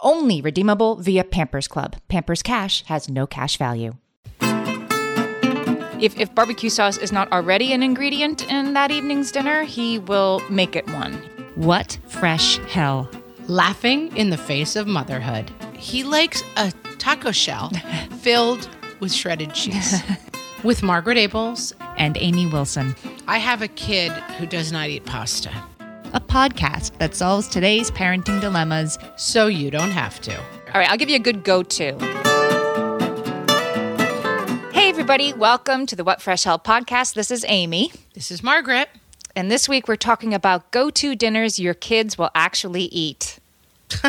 Only redeemable via Pampers Club. Pampers Cash has no cash value. If, if barbecue sauce is not already an ingredient in that evening's dinner, he will make it one. What fresh hell? Laughing in the face of motherhood. He likes a taco shell filled with shredded cheese. With Margaret Ables, And Amy Wilson, I have a kid who does not eat pasta, a podcast that solves today's parenting dilemmas. so you don't have to. All right, I'll give you a good go to. Hey, everybody, welcome to the What Fresh Hell podcast. This is Amy. This is Margaret. And this week we're talking about go to dinners your kids will actually eat.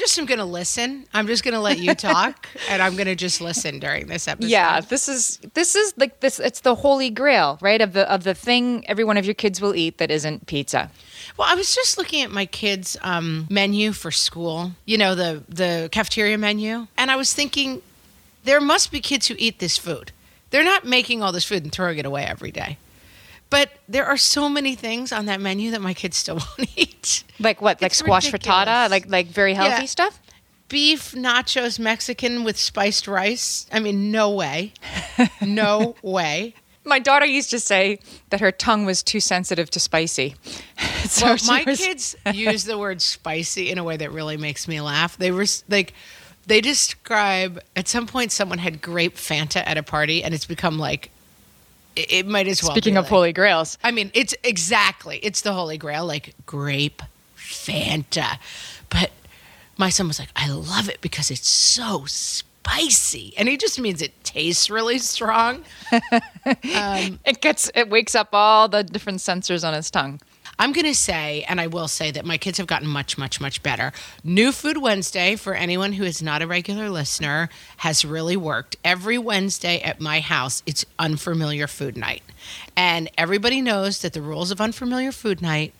Just am going to listen. I'm just going to let you talk, and I'm going to just listen during this episode. Yeah, this is this is like this it's the holy grail, right? Of the of the thing every one of your kids will eat that isn't pizza. Well, I was just looking at my kids' um, menu for school. You know the the cafeteria menu, and I was thinking there must be kids who eat this food. They're not making all this food and throwing it away every day. But there are so many things on that menu that my kids still won't eat. Like what? Like squash ridiculous. frittata, like like very healthy Yeah. stuff? Beef nachos Mexican with spiced rice. I mean, no way. No way. My daughter used to say that her tongue was too sensitive to spicy. so Well, my was- kids use the word spicy in a way that really makes me laugh. They were like, they describe at some point someone had grape Fanta at a party, and it's become like, it, might as well. Speaking of like- holy grails, I mean, it's exactly it's the holy grail, like grape Fanta. But my son was like, I love it because it's so spicy, and he just means it tastes really strong. it gets it wakes up all the different sensors on his tongue. I'm going to say, and I will say that my kids have gotten much, much, much better. New Food Wednesday, for anyone who is not a regular listener, has really worked. Every Wednesday at my house, it's unfamiliar food night. And everybody knows that the rules of unfamiliar food night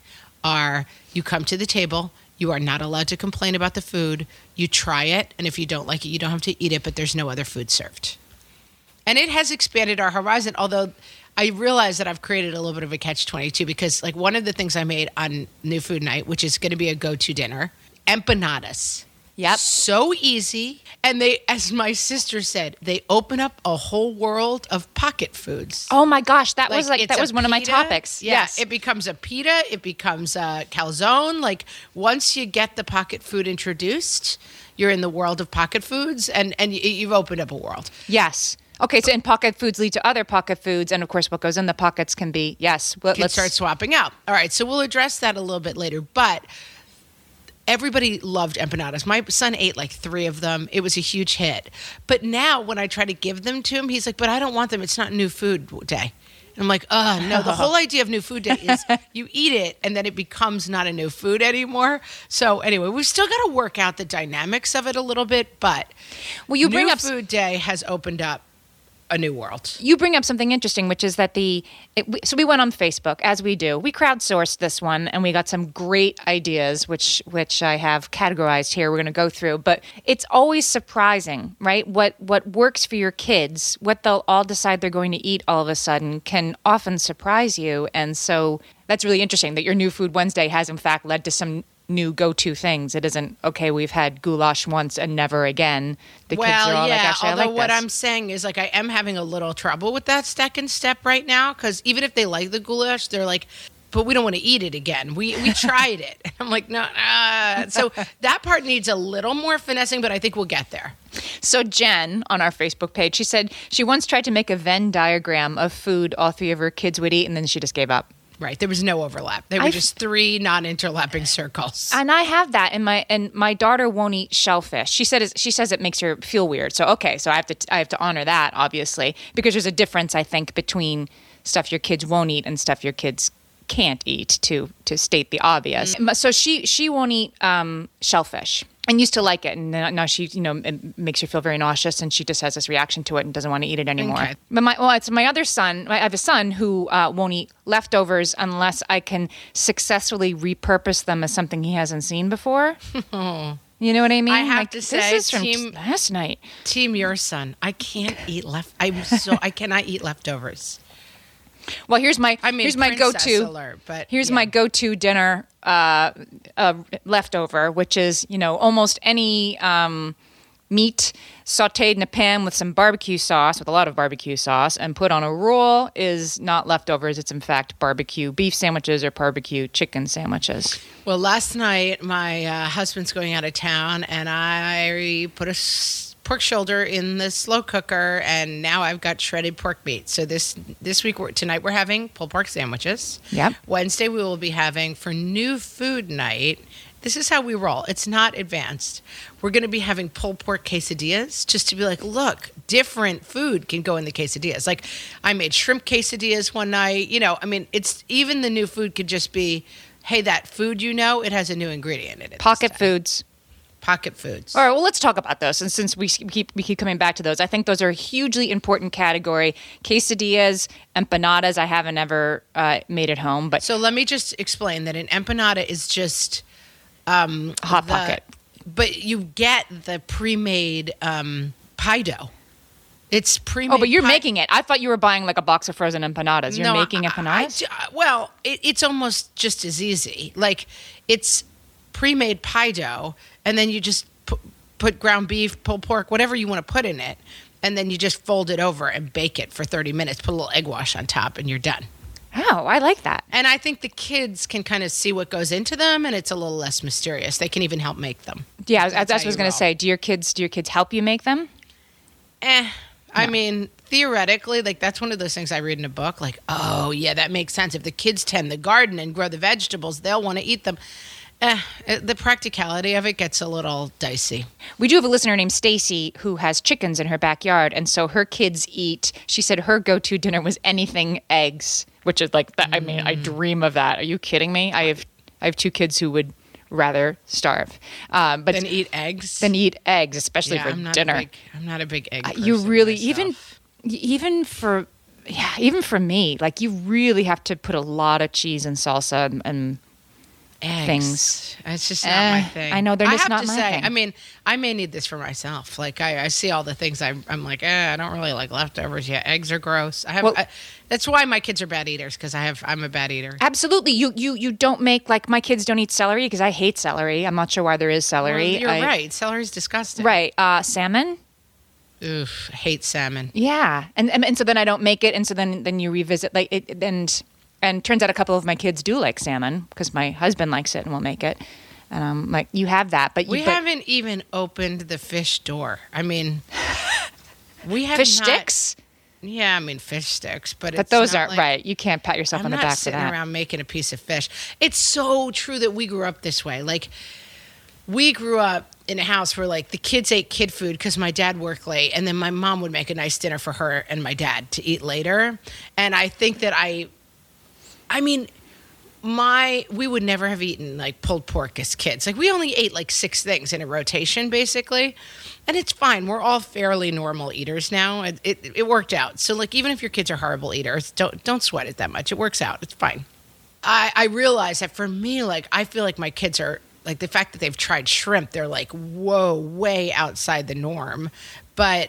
are you come to the table, you are not allowed to complain about the food, you try it, and if you don't like it, you don't have to eat it, but there's no other food served. And it has expanded our horizon, although I realize that I've created a little bit of a catch 22 because, like, one of the things I made on New Food Night, which is going to be a go to dinner, empanadas. Yep. So easy. And they, as my sister said, they open up a whole world of pocket foods. Oh my gosh, that was like that was one of my topics. Yeah, yes. it becomes a pita, it becomes a calzone. Like once you get the pocket food introduced, you're in the world of pocket foods, and and you, you've opened up a world. yes. Okay, so and pocket foods lead to other pocket foods, and of course, what goes in the pockets can be yes. Kids let's start swapping out. All right, so we'll address that a little bit later, but. Everybody loved empanadas. My son ate like three of them. It was a huge hit. But now, when I try to give them to him, he's like, "But I don't want them. It's not New Food Day." And I'm like, "Oh no!" The whole idea of New Food Day is you eat it, and then it becomes not a new food anymore. So anyway, we've still got to work out the dynamics of it a little bit. But Well, you bring up Food Day has opened up a new world. you bring up something interesting, which is that the it, we, so we went on Facebook as we do. We crowdsourced this one, and we got some great ideas, which which I have categorized here. We're going to go through, but it's always surprising, right? What what works for your kids, what they'll all decide they're going to eat all of a sudden, can often surprise you, and so that's really interesting that your new food Wednesday has in fact led to some new go-to things. It isn't okay. We've had goulash once and never again. The well, kids are all yeah. like, actually, although I like what this. I'm saying is, like, I am having a little trouble with that second step right now because even if they like the goulash, they're like, "But we don't want to eat it again. We we tried it." I'm like, "No." Uh. So that part needs a little more finessing, but I think we'll get there. So Jen on our Facebook page, she said she once tried to make a Venn diagram of food all three of her kids would eat, and then she just gave up. Right. There was no overlap. They were I- just three non-interlapping circles. And I have that, and my and my daughter won't eat shellfish. She said she says it makes her feel weird. So okay, so I have to I have to honor that obviously because there's a difference I think between stuff your kids won't eat and stuff your kids can't eat to to state the obvious. So she she won't eat um, shellfish. And used to like it, and now she, you know, it makes her feel very nauseous, and she just has this reaction to it and doesn't want to eat it anymore. Okay. But my, well, it's my other son. I have a son who uh, won't eat leftovers unless I can successfully repurpose them as something he hasn't seen before. You know what I mean? I have to say, this is from team- last night. Team your son. I can't eat left. I'm so I cannot eat leftovers. Well, here's my I mean, here's my go-to. alert, but here's yeah. my go-to dinner uh, uh, leftover, which is you know almost any um, meat sautéed in a pan with some barbecue sauce, with a lot of barbecue sauce, and put on a roll is not leftovers. It's in fact barbecue beef sandwiches or barbecue chicken sandwiches. Well, last night my uh, husband's going out of town, and I put a pork shoulder in the slow cooker, and now I've got shredded pork meat. So this this week we're, tonight we're having pulled pork sandwiches. Yep. Wednesday we will be having for new food night. This is how we roll. It's not advanced. We're going to be having pulled pork quesadillas just to be like, look, different food can go in the quesadillas. Like I made shrimp quesadillas one night. You know, I mean, it's even the new food could just be, hey, that food you know, it has a new ingredient in it. Pocket foods. Pocket foods. All right, well, let's talk about those. And since we keep we keep coming back to those, I think those are a hugely important category. Quesadillas, empanadas. I haven't ever uh, made at home, but So let me just explain that an empanada is just um, Hot the- Pocket. but you get the pre-made um, pie dough. It's pre-made. oh, but you're pie- making it. I thought you were buying like a box of frozen empanadas. You're No, making I- I- empanadas. I- well, it, it's almost just as easy. Like it's pre-made pie dough, and then you just put, put ground beef, pulled pork, whatever you want to put in it, and then you just fold it over and bake it for 30 minutes. Put a little egg wash on top, and you're done. oh, I like that. And I think the kids can kind of see what goes into them, and it's a little less mysterious. They can even help make them. Yeah, that's, That's what I was going to say. Do your kids do your kids help you make them? Eh. I mean, theoretically, like that's one of those things I read in a book. Like, oh yeah, that makes sense. If the kids tend the garden and grow the vegetables, they'll want to eat them. Eh, the practicality of it gets a little dicey. We do have a listener named Stacy who has chickens in her backyard, and so her kids eat. She said her go-to dinner was anything eggs, which is like that. I mean, Mm. I dream of that. Are you kidding me? I have I have two kids who would rather starve, um, but Then eat eggs. than eat eggs, especially yeah, for I'm not dinner. A big, I'm not a big egg. Uh, you really myself. even even for yeah even for me like you really have to put a lot of cheese and salsa and, and eggs. things. It's just not Eh, my thing. I know, they're I just have not to my say, thing. I mean, I may need this for myself. Like I, I see all the things I'm, I'm like, eh, I don't really like leftovers. Yeah, eggs are gross. I have. Well- I, that's why my kids are bad eaters because I have. I'm a bad eater. absolutely you you you don't make like my kids don't eat celery because I hate celery. I'm not sure why there is Well, celery. you're I- right. Celery's disgusting. Right. Uh, salmon. Oof, hate salmon. Yeah, and, and and so then I don't make it, and so then then you revisit like it, and and turns out a couple of my kids do like salmon because my husband likes it and will make it, and I'm like, you have that, but you We but haven't even opened the fish door. I mean, we have fish not- sticks, Yeah, I mean fish sticks, but but it's those aren't like- right. You can't pat yourself I'm on the back for sitting that. around making a piece of fish. It's so true that we grew up this way. Like we grew up in a house where like the kids ate kid food because my dad worked late, and then my mom would make a nice dinner for her and my dad to eat later. And I think that I, I mean. My we would never have eaten like pulled pork as kids. Like we only ate like six things in a rotation, basically, and it's fine. We're all fairly normal eaters now. It, it it worked out. So like even if your kids are horrible eaters, don't don't sweat it that much. It works out. It's fine. I I realize that for me, like I feel like my kids are like the fact that they've tried shrimp. They're like whoa, way outside the norm, but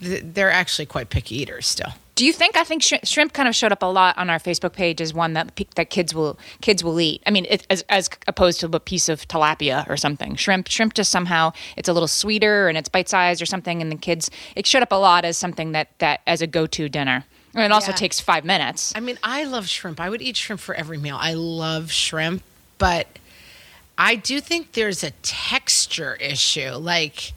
th- they're actually quite picky eaters still. Do you think? I think sh- shrimp kind of showed up a lot on our Facebook page as one that that kids will kids will eat. I mean, it, as as opposed to a piece of tilapia or something. Shrimp shrimp just somehow it's a little sweeter and it's bite sized or something, and the kids it showed up a lot as something that that as a go to dinner. And it also Yeah. takes five minutes. I mean, I love shrimp. I would eat shrimp for every meal. I love shrimp, but I do think there's a texture issue. Like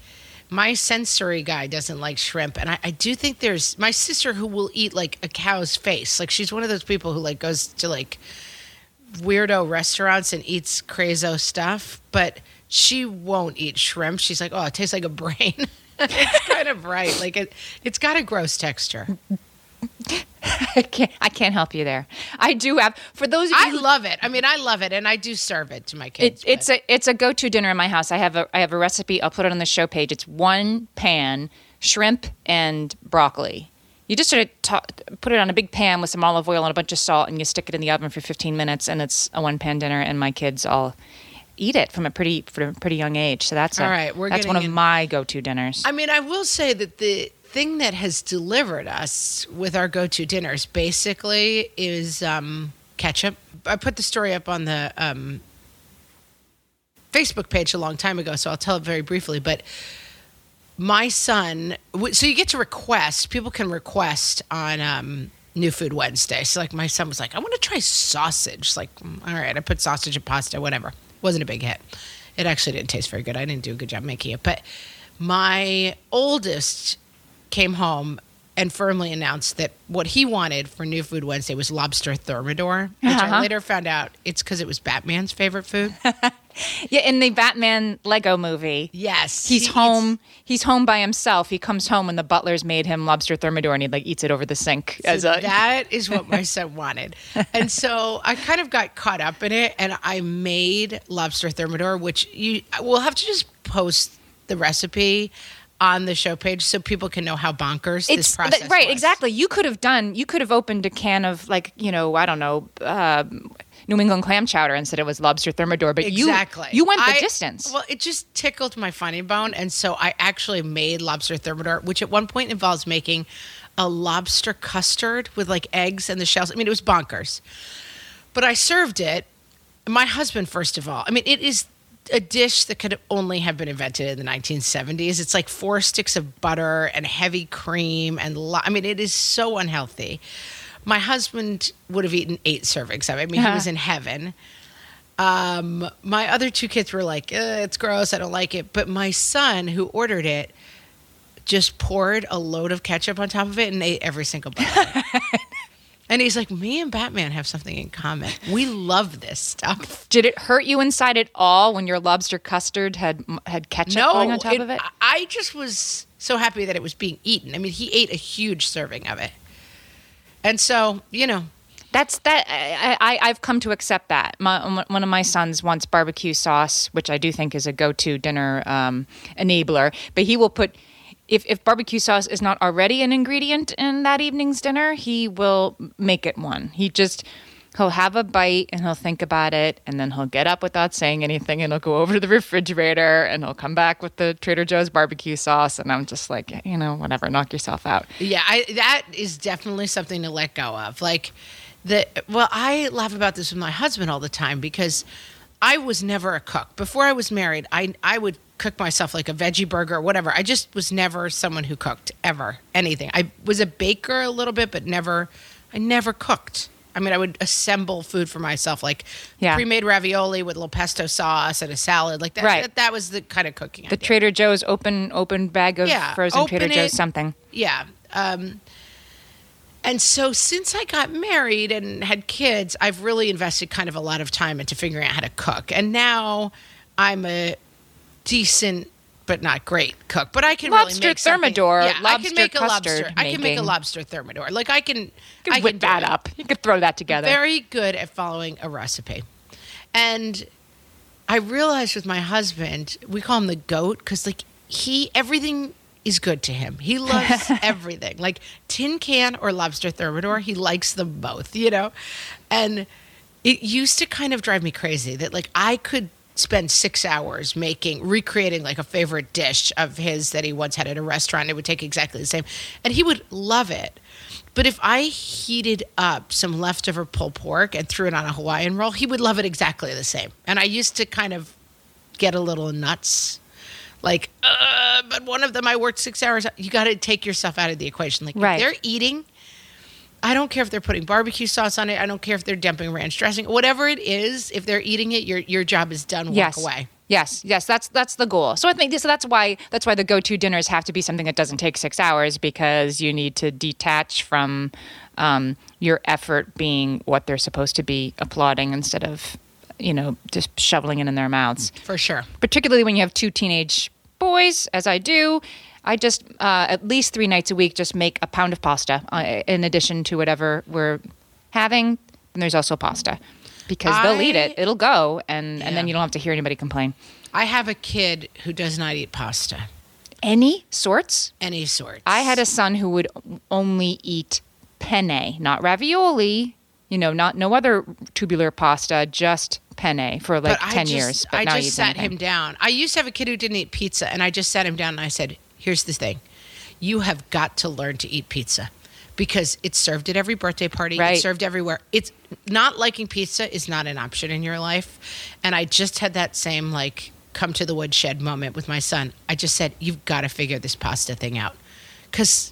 my sensory guy doesn't like shrimp, and I, I do think there's my sister who will eat like a cow's face. Like she's one of those people who like goes to like weirdo restaurants and eats crazo stuff, but she won't eat shrimp. She's like, oh, it tastes like a brain. it's kind of right. Like it, it's got a gross texture. I can't I can't help you there. I do have for those of you I who love it. I mean, I love it, and I do serve it to my It, kids. it's a it's a go to dinner in my house. I have a I have a recipe. I'll put it on the show page. It's one pan shrimp and broccoli. You just sort of to- put it on a big pan with some olive oil and a bunch of salt, and you stick it in the oven for 15 minutes, and it's a one pan dinner. And my kids all eat it from a pretty from a pretty young age. So that's a, All right, we're that's one of in- my go to dinners. I mean, I will say that the thing that has delivered us with our go-to dinners basically is um, ketchup. I put the story up on the um, Facebook page a long time ago, so I'll tell it very briefly. But my son, so you get to request. People can request on um, New Food Wednesday. So like my son was like, I want to try sausage. Like, mm, all right, I put sausage and pasta, whatever. Wasn't a big hit. It actually didn't taste very good. I didn't do a good job making it. But my oldest came home and firmly announced that what he wanted for New Food Wednesday was lobster thermidor, which I Uh-huh. later found out it's because it was Batman's favorite food. yeah, in the Batman Lego movie. yes, He's he eats- home. He's home by himself. He comes home and the butler's made him lobster thermidor, and he like eats it over the sink as a that is what my son wanted. And so I kind of got caught up in it and I made lobster thermidor, which you we'll have to just post the recipe on the show page so people can know how bonkers this it's process th- right was. exactly you could have done you could have opened a can of like you know i don't know uh, new england clam chowder and said it was lobster thermidor but Exactly. you you went the I- distance Well, it just tickled my funny bone. And so I actually made lobster thermidor, which at one point involves making a lobster custard with like eggs and the shells. I mean, it was bonkers. But I served it. My husband, first of all, I mean, it is a dish that could only have been invented in the 1970s. It's like four sticks of butter and heavy cream. And lo- I mean, it is so unhealthy. My husband would have eaten eight servings of it. I mean, he was in heaven. Um, my other two kids were like, "Eh, "It's gross. I don't like it." But my son, who ordered it, just poured a load of ketchup on top of it and ate every single bite. and he's like, "Me and Batman have something in common. We love this stuff." did it hurt you inside at all when your lobster custard had had ketchup going on top it- of it I- I just was so happy that it was being eaten. I mean, he ate a huge serving of it, and so you know, That's that. I, I I've come to accept that. My, one of my sons wants barbecue sauce, which I do think is a go-to dinner um, enabler. But he will put if if barbecue sauce is not already an ingredient in that evening's dinner, he will make it one. He just he'll have a bite and he'll think about it, and then he'll get up without saying anything, and he'll go over to the refrigerator and he'll come back with the Trader Joe's barbecue sauce, and I'm just like, you know, whatever, knock yourself out. Yeah, I, that is definitely something to let go of. Like the well, I laugh about this with my husband all the time because I was never a cook. Before I was married, I I would cook myself like a veggie burger or whatever. I just was never someone who cooked ever anything. I was a baker a little bit, but never I never cooked. I mean, I would assemble food for myself, like Yeah. pre-made ravioli with a little pesto sauce and a salad, like that. Right. That, that was the kind of cooking. I The. Trader Joe's open open bag of Yeah, frozen Trader open Joe's something. Yeah. Um, and so since I got married and had kids, I've really invested kind of a lot of time into figuring out how to cook. And now I'm a decent but not great cook. But I can really Lobster make something- thermidor, Yeah, I lobster can make a lobster. I can make a lobster thermidor. Like I can. You I could whip can that up. You could throw that together. very good at following a recipe. And I realized with my husband, we call him the goat because like he everything is good to him. He loves everything. Like tin can or lobster thermidor, he likes them both, you know? And it used to kind of drive me crazy that like I could spend six hours making recreating like a favorite dish of his that he once had at a restaurant. It would take exactly the same. And he would love it. But if I heated up some leftover pulled pork and threw it on a Hawaiian roll, he would love it exactly the same. And I used to kind of get a little nuts. Like, uh, but one of them I worked six hours. You got to take yourself out of the equation. Like, Right. they're eating, I don't care if they're putting barbecue sauce on it. I don't care if they're dumping ranch dressing. Whatever it is, if they're eating it, your your job is done. Walk yes. away. Yes, yes, that's that's the goal. So I think so that's why that's why the go-to dinners have to be something that doesn't take six hours because you need to detach from um, your effort being what they're supposed to be applauding instead of you know just shoveling it in their mouths. For sure. Particularly when you have two teenage boys, as I do. I just uh, at least three nights a week just make a pound of pasta uh, in addition to whatever we're having. And there's also pasta because they'll eat it. It'll go, and and then you don't have to hear anybody complain. I have a kid who does not eat pasta, Any sorts. any sort. I had a son who would only eat penne, not ravioli. You know, not no other tubular pasta, just penne for like But I ten just- years. But I just sat anything. him down. I used to have a kid who didn't eat pizza, and I just sat him down and I said, "Here's the thing: you have got to learn to eat pizza." Because it's served at every birthday party, Right. it's served everywhere. It's not liking pizza is not an option in your life. And I just had that same like come to the woodshed moment with my son. I just said, "You've got to figure this pasta thing out," because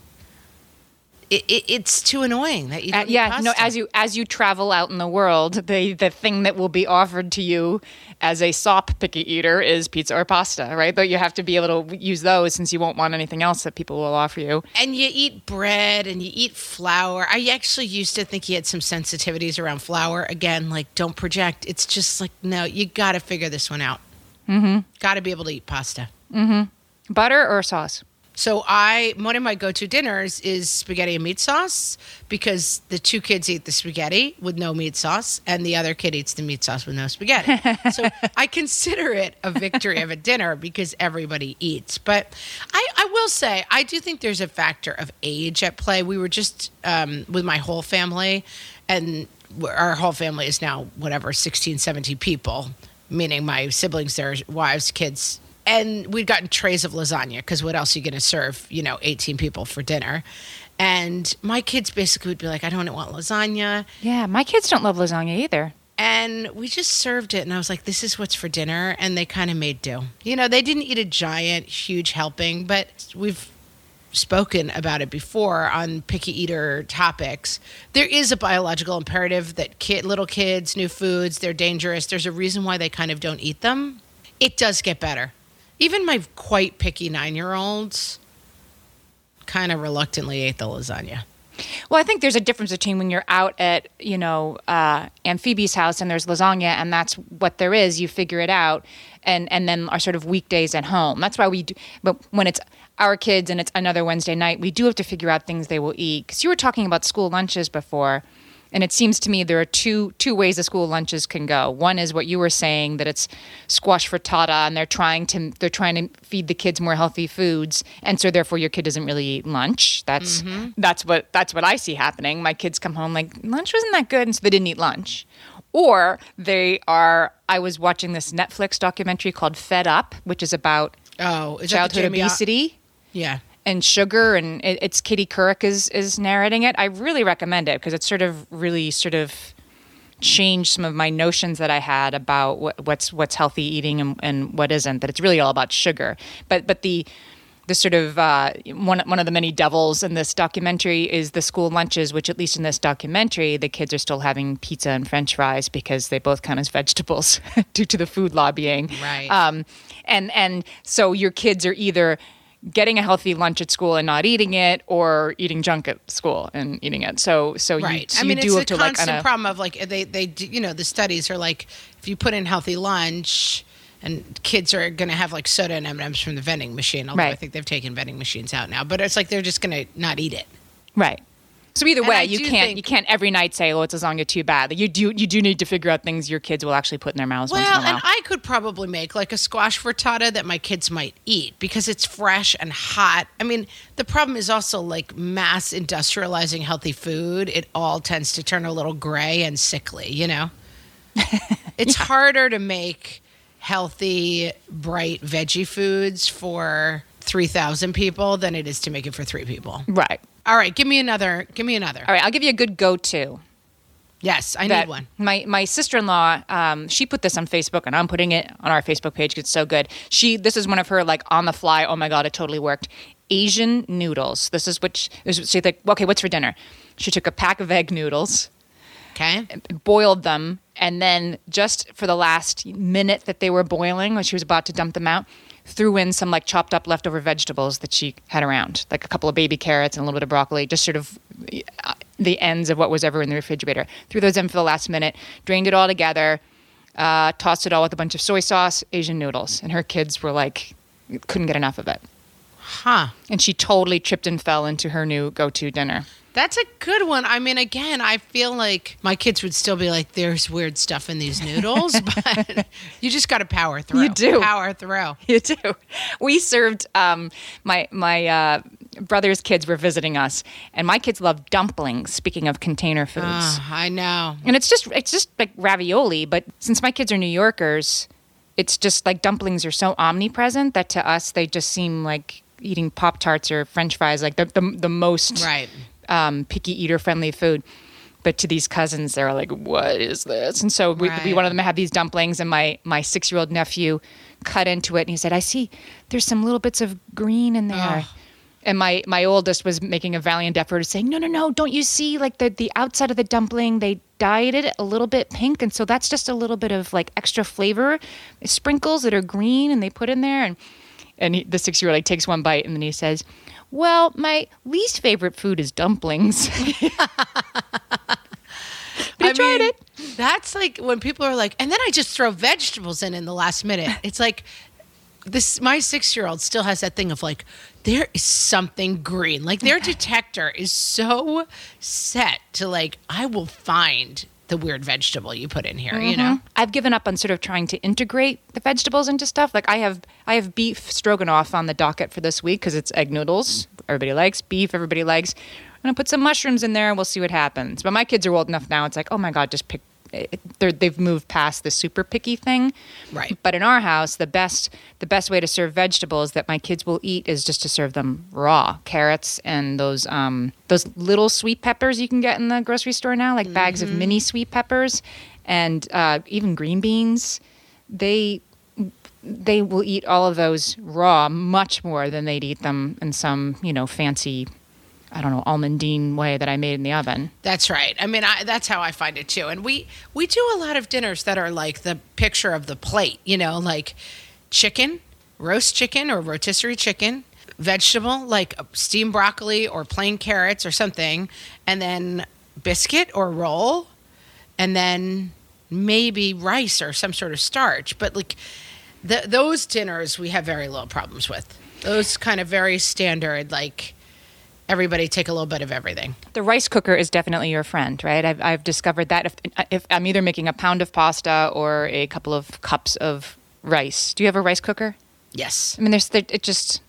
it, it, it's too annoying that you Uh, yeah, no. As you as you travel out in the world, the the thing that will be offered to you as a sop picky eater is pizza or pasta, right? But you have to be able to use those since you won't want anything else that people will offer you. and you eat bread and you eat flour. I actually used to think he had some sensitivities around flour. Again, like don't project. It's just like no, you got to figure this one out. Mm-hmm. Got to be able to eat pasta. Mm-hmm. Butter or sauce? So I one of my go-to dinners is spaghetti and meat sauce because the two kids eat the spaghetti with no meat sauce and the other kid eats the meat sauce with no spaghetti. so I consider it a victory of a dinner because everybody eats. But I, I will say I do think there's a factor of age at play. We were just um, with my whole family and our whole family is now whatever 16 17 people meaning my siblings their wives kids and we'd gotten trays of lasagna because what else are you going to serve you know 18 people for dinner? And my kids basically would be like i don't want lasagna. Yeah, my kids don't love lasagna either. and we just served it and i was like this is what's for dinner and they kind of made do. You know they didn't eat a giant huge helping but we've spoken about it before on picky eater topics. There is a biological imperative that kid little kids new foods they're dangerous. There's a reason why they kind of don't eat them. It does get better even my quite picky nine year olds kind of reluctantly ate the lasagna Well, I think there's a difference between when you're out at, you know, uh, Amphibi's house and there's lasagna and that's what there is, you figure it out, and and then our sort of weekdays at home. That's why we do. But when it's our kids and it's another Wednesday night, we do have to figure out things they will eat. Because you were talking about school lunches before, and it seems to me there are two two ways the school lunches can go. One is what you were saying that it's squash frittata, and they're trying to they're trying to feed the kids more healthy foods, and so therefore your kid doesn't really eat lunch. That's that's what that's what I see happening. My kids come home like lunch wasn't that good, and so they didn't eat lunch. Or they are. I was watching this Netflix documentary called Fed Up, which is about oh is childhood obesity yeah and sugar and it, it's Katie Couric is is narrating it. I really recommend it because it's sort of really sort of changed some of my notions that I had about what, what's what's healthy eating and, and what isn't. That it's really all about sugar. But but the the sort of uh, one one of the many devils in this documentary is the school lunches, which at least in this documentary, the kids are still having pizza and French fries because they both count as vegetables due to the food lobbying. Right. Um, and and so your kids are either getting a healthy lunch at school and not eating it, or eating junk at school and eating it. So so you, right. so I mean, you do it's have a to like constant a, problem of like they they do, you know the studies are like if you put in healthy lunch and kids are going to have like soda and M&Ms from the vending machine. Although I think they've taken vending machines out now, but it's like they're just going to not eat it. Right. So either way, you can't think- you can't every night say, "Oh, it's a lasagna too bad." Like, You do you do need to figure out things your kids will actually put in their mouths Well, and I could probably make like a squash frittata that my kids might eat because it's fresh and hot. I mean, the problem is also like mass industrializing healthy food. It all tends to turn a little gray and sickly, you know? It's harder to make healthy, bright veggie foods for 3,000 people than it is to make it for three people. right. All right, give me another. Give me another. All right, I'll give you a good go-to. Yes, I need one. My my sister in law, um, she put this on Facebook, and I'm putting it on our Facebook page. It's so good. She this is one of her like on the fly. Oh my god, it totally worked. Asian noodles. This is which she, this is- she's like. Okay, what's for dinner? She took a pack of egg noodles, Okay. boiled them, and then just for the last minute that they were boiling, when she was about to dump them out, threw in some like chopped up leftover vegetables that she had around, like a couple of baby carrots and a little bit of broccoli, just sort of uh, the ends of what was ever in the refrigerator. Threw those in for the last minute, drained it all together, uh, tossed it all with a bunch of soy sauce, Asian noodles, and her kids were like, couldn't get enough of it. Huh. And she totally tripped and fell into her new go-to dinner. That's a good one. I mean, again, I feel like my kids would still be like, "There's weird stuff in these noodles," but you just got to power through. You do. power through. You do. We served um, my my uh, brother's kids were visiting us, and my kids love dumplings. Speaking of container foods, Ah, I know. and it's just it's just like ravioli. But since my kids are New Yorkers, it's just like dumplings are so omnipresent that to us they just seem like eating pop tarts or French fries, like the the, the most Right. Um, picky eater friendly food. But to these cousins, they're like, "What is this?" And so we, we Right. wanted them to have these dumplings, and my my six year old nephew cut into it, and he said, "I see, there's some little bits of green in there." And my my oldest was making a valiant effort, saying, "No, no, no! Don't you see? Like the the outside of the dumpling, they dyed it a little bit pink, and so that's just a little bit of like extra flavor, sprinkles that are green, and they put in there." And and he, the six year old like takes one bite, and then he says, "Well, my least favorite food is dumplings." but he I tried mean, it. That's like when people are like, and then I just throw vegetables in in the last minute. It's like this. My six year old still has that thing of like, there is something green. Like their detector is so set to like, I will find the weird vegetable you put in here. You know. Mm-hmm. I've given up on sort of trying to integrate the vegetables into stuff. Like I have, I have beef stroganoff on the docket for this week because it's egg noodles. Everybody likes beef. Everybody likes. I'm gonna put some mushrooms in there and we'll see what happens. But my kids are old enough now. It's like, oh my god, just pick. They've moved past the super picky thing. Right. But in our house, the best the best way to serve vegetables that my kids will eat is just to serve them raw. Carrots and those um, those little sweet peppers you can get in the grocery store now, like bags of mini sweet peppers, and uh, even green beans. They they will eat all of those raw much more than they'd eat them in some you know fancy. I don't know almondine way that I made in the oven. That's right. I mean, I, that's how I find it too. And we we do a lot of dinners that are like the picture of the plate. You know, like chicken, roast chicken or rotisserie chicken, vegetable like steamed broccoli or plain carrots or something, and then biscuit or roll, and then maybe rice or some sort of starch. But like the, those dinners, we have very little problems with. Those kind of very standard, like everybody take a little bit of everything. The rice cooker is definitely your friend, right? I've, I've discovered that if, if I'm either making a pound of pasta or a couple of cups of rice. Do you have a rice cooker? Yes. I mean, there's it just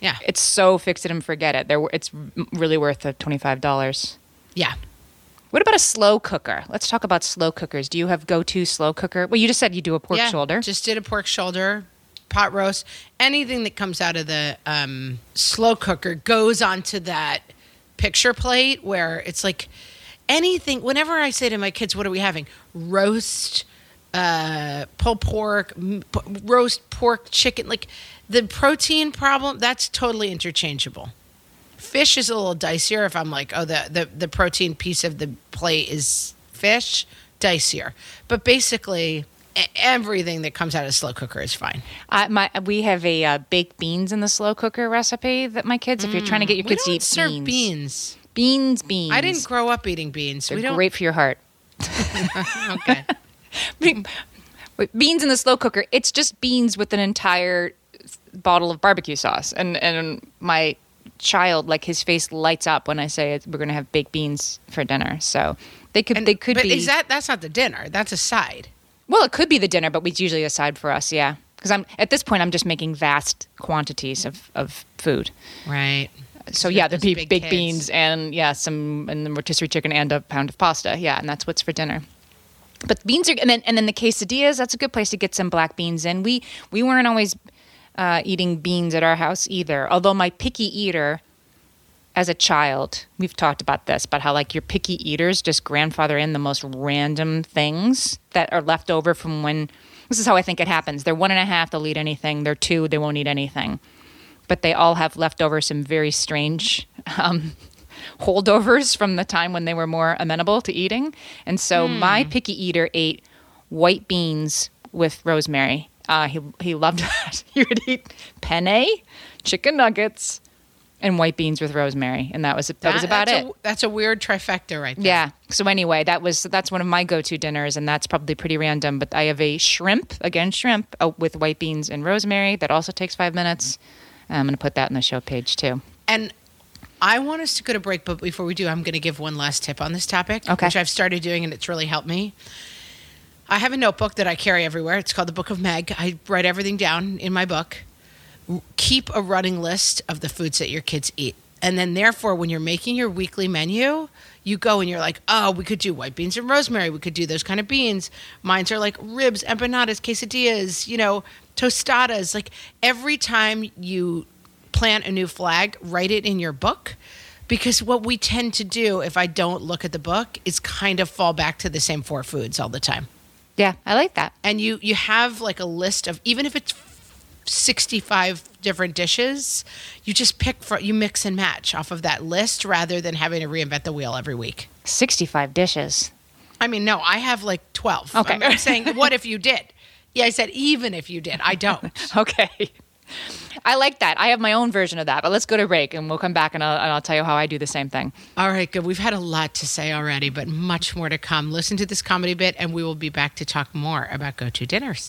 Yeah. it's so fix it and forget it. There, it's really worth the twenty five dollars. Yeah. What about a slow cooker? Let's talk about slow cookers. Do you have go to slow cooker? Well, you just said you do a pork yeah. shoulder. Just did a pork shoulder, pot roast. Anything that comes out of the um, slow cooker goes onto that picture plate where it's like anything. Whenever I say to my kids, "What are we having?" Roast, uh, pulled pork, m- roast pork, chicken. Like the protein problem, that's totally interchangeable. Fish is a little dicier if I'm like, oh, the, the, the protein piece of the plate is fish, dicier. But basically, everything that comes out of slow cooker is fine. Uh, my we have a uh, baked beans in the slow cooker recipe that my kids. If you're trying to get your kids to eat serve beans, beans. beans, beans. I didn't grow up eating beans. They're we don't. great for your heart. Okay. Beans in the slow cooker, it's just beans with an entire bottle of barbecue sauce. And and my child, like his face lights up when I say we're going to have baked beans for dinner. So they could And- they could but be is that that's not the dinner? That's a side. Well, it could be the dinner, but it's usually a side for us. Yeah, because I'm at this point I'm just making vast quantities of of food. Right. So yeah, there'd be big baked beans and yeah, some and the rotisserie chicken and a pound of pasta. Yeah, and that's what's for dinner. But beans are and then and then the quesadillas. That's a good place to get some black beans in. We we weren't always uh, eating beans at our house either. Although my picky eater as a child, we've talked about this, about how like your picky eaters just grandfather in the most random things that are left over from when. This is how I think it happens. They're one and a half, they'll eat anything. They're two, they won't eat anything. But they all have left over some very strange um, holdovers from the time when they were more amenable to eating. And so my picky eater ate white beans with rosemary. Uh, he he loved that. he would eat penne, chicken nuggets, and white beans with rosemary, and that was that, was about that's it. A, that's a weird trifecta right there. Yeah. So anyway, that was that's one of my go-to dinners, and that's probably pretty random. But I have a shrimp again, shrimp uh, with white beans and rosemary. That also takes five minutes. I'm going to put that in the show page too. And I want us to go to break, but before we do, I'm going to give one last tip on this topic, Okay. which I've started doing and it's really helped me. I have a notebook that I carry everywhere. It's called the Book of Meg. I write everything down in my book. Keep a running list of the foods that your kids eat. And then, therefore, when you're making your weekly menu, you go and you're like, oh, we could do white beans and rosemary. We could do those kind of beans. Mine's are like ribs, empanadas, quesadillas, you know, tostadas. Like every time you plant a new flag, write it in your book. Because what we tend to do, if I don't look at the book, is kind of fall back to the same four foods all the time. Yeah, I like that. And you you have like a list of even if it's 65 different dishes, you just pick for you mix and match off of that list rather than having to reinvent the wheel every week. 65 dishes. I mean, no, I have like 12. Okay. I'm, I'm saying what if you did? Yeah, I said even if you did. I don't. Okay. I like that. I have my own version of that, but let's go to break and we'll come back and I'll, and I'll tell you how I do the same thing. All right, good. We've had a lot to say already, but much more to come. Listen to this comedy bit, and we will be back to talk more about go to dinners.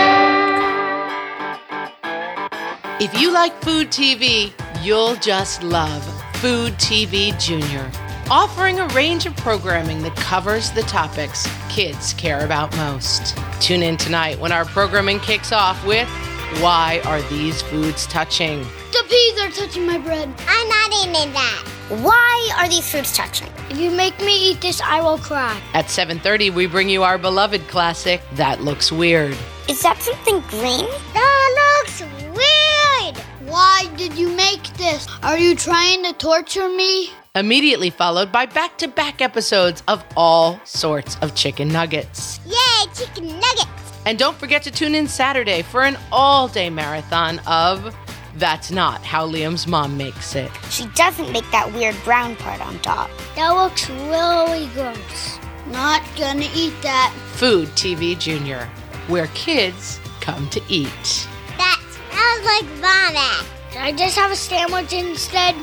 If you like food TV, you'll just love Food TV Junior, offering a range of programming that covers the topics kids care about most. Tune in tonight when our programming kicks off with Why Are These Foods Touching? The peas are touching my bread. I'm not eating that. Why are these foods touching? If you make me eat this, I will cry. At 7:30 we bring you our beloved classic That Looks Weird. Is that something green? That looks weird. Why did you make this? Are you trying to torture me? Immediately followed by back-to-back episodes of all sorts of chicken nuggets. Yay, chicken nuggets! And don't forget to tune in Saturday for an all-day marathon of That's Not How Liam's Mom Makes It. She doesn't make that weird brown part on top. That looks really gross. Not gonna eat that. Food TV Junior, where kids come to eat. That smells like vomit. Can I just have a sandwich instead?